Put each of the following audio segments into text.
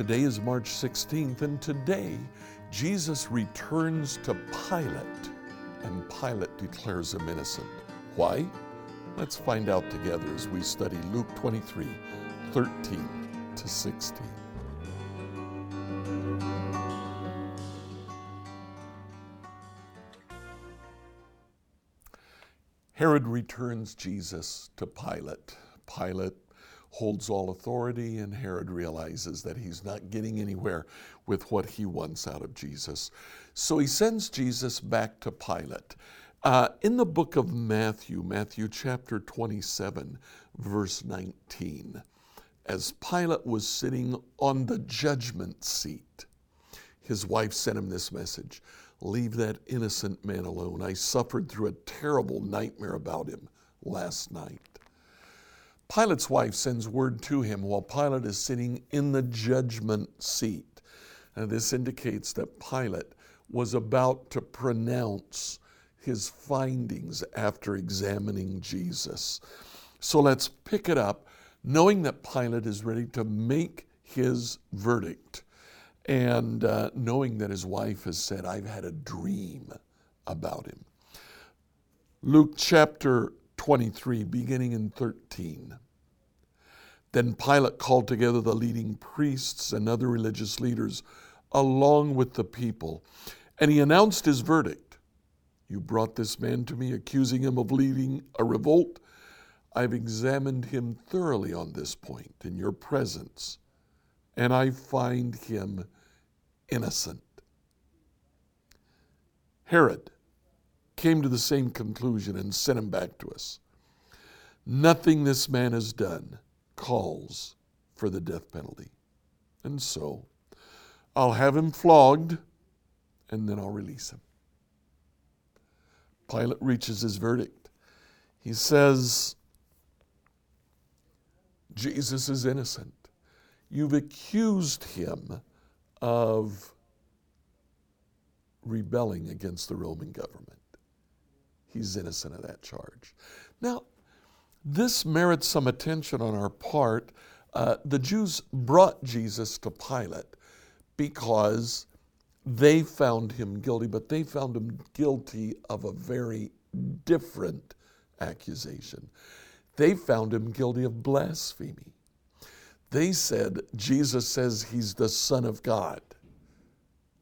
Today is March 16th, and today Jesus returns to Pilate, and Pilate declares him innocent. Why? Let's find out together as we study Luke 23 13 to 16. Herod returns Jesus to Pilate. Pilate holds all authority, and Herod realizes that he's not getting anywhere with what he wants out of Jesus. So he sends Jesus back to Pilate. Uh, in the book of Matthew, Matthew chapter 27, verse 19, as Pilate was sitting on the judgment seat, his wife sent him this message Leave that innocent man alone. I suffered through a terrible nightmare about him last night. Pilate's wife sends word to him while Pilate is sitting in the judgment seat. And this indicates that Pilate was about to pronounce his findings after examining Jesus. So let's pick it up, knowing that Pilate is ready to make his verdict, and uh, knowing that his wife has said, I've had a dream about him. Luke chapter 23, beginning in 13. Then Pilate called together the leading priests and other religious leaders along with the people, and he announced his verdict You brought this man to me, accusing him of leading a revolt. I've examined him thoroughly on this point in your presence, and I find him innocent. Herod came to the same conclusion and sent him back to us. Nothing this man has done calls for the death penalty. And so I'll have him flogged and then I'll release him. Pilate reaches his verdict. He says, Jesus is innocent. You've accused him of rebelling against the Roman government. He's innocent of that charge. Now, this merits some attention on our part. Uh, the Jews brought Jesus to Pilate because they found him guilty, but they found him guilty of a very different accusation. They found him guilty of blasphemy. They said Jesus says he's the Son of God.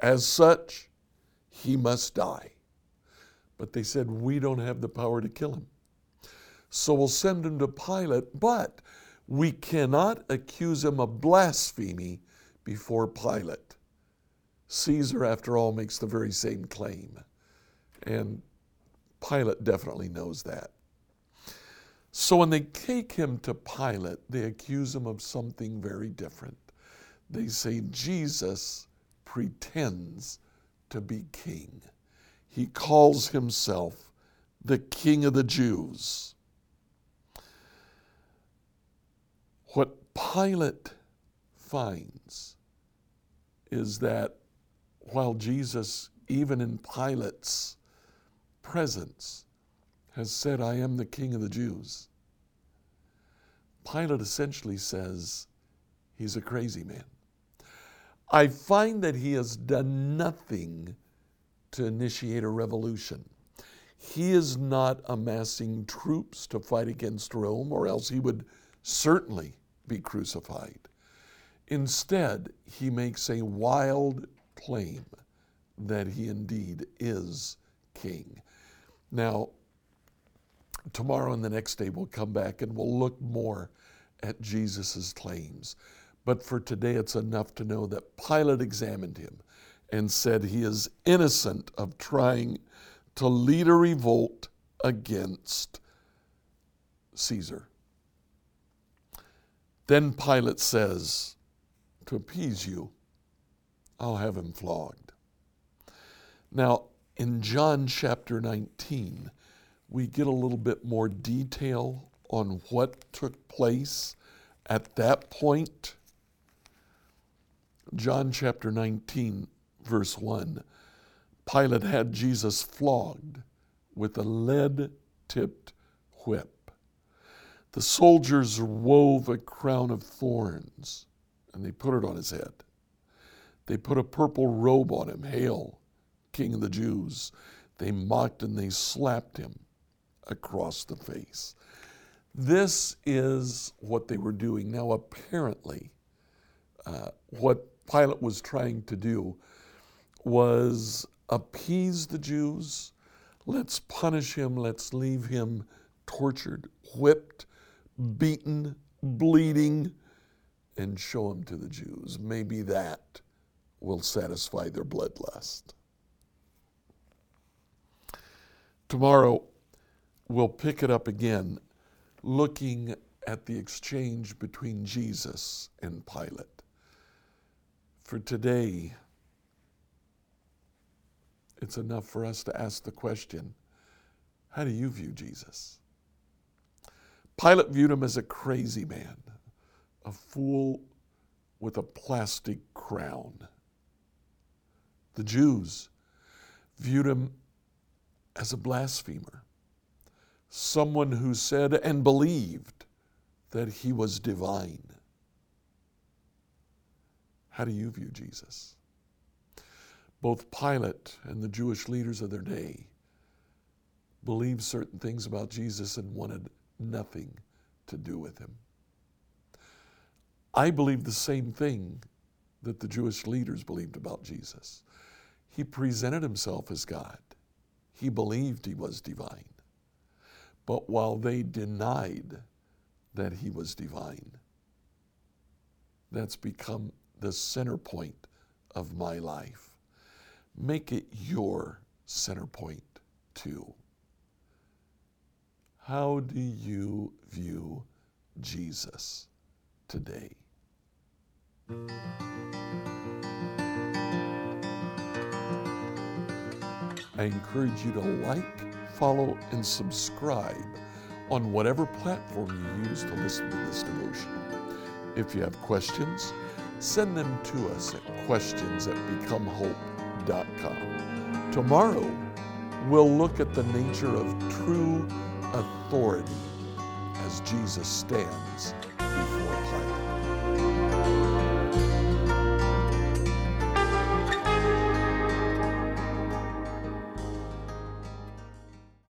As such, he must die. But they said, we don't have the power to kill him. So we'll send him to Pilate, but we cannot accuse him of blasphemy before Pilate. Caesar, after all, makes the very same claim. And Pilate definitely knows that. So when they take him to Pilate, they accuse him of something very different. They say Jesus pretends to be king. He calls himself the King of the Jews. What Pilate finds is that while Jesus, even in Pilate's presence, has said, I am the King of the Jews, Pilate essentially says he's a crazy man. I find that he has done nothing to initiate a revolution. He is not amassing troops to fight against Rome, or else he would certainly be crucified. Instead, he makes a wild claim that he indeed is king. Now, tomorrow and the next day we'll come back and we'll look more at Jesus' claims. But for today, it's enough to know that Pilate examined him and said he is innocent of trying to lead a revolt against Caesar. Then Pilate says, To appease you, I'll have him flogged. Now, in John chapter 19, we get a little bit more detail on what took place at that point. John chapter 19, verse 1 Pilate had Jesus flogged with a lead tipped whip. The soldiers wove a crown of thorns and they put it on his head. They put a purple robe on him. Hail, King of the Jews. They mocked and they slapped him across the face. This is what they were doing. Now, apparently, uh, what Pilate was trying to do was appease the Jews. Let's punish him. Let's leave him tortured, whipped, beaten, bleeding, and show him to the Jews. Maybe that will satisfy their bloodlust. Tomorrow, we'll pick it up again, looking at the exchange between Jesus and Pilate. For today, it's enough for us to ask the question how do you view Jesus? Pilate viewed him as a crazy man, a fool with a plastic crown. The Jews viewed him as a blasphemer, someone who said and believed that he was divine. How do you view Jesus? Both Pilate and the Jewish leaders of their day believed certain things about Jesus and wanted nothing to do with him. I believe the same thing that the Jewish leaders believed about Jesus. He presented himself as God. He believed he was divine. But while they denied that he was divine, that's become the center point of my life. Make it your center point too. How do you view Jesus today? I encourage you to like, follow, and subscribe on whatever platform you use to listen to this devotion. If you have questions, send them to us at questions at becomehope.com. Tomorrow, we'll look at the nature of true authority as Jesus stands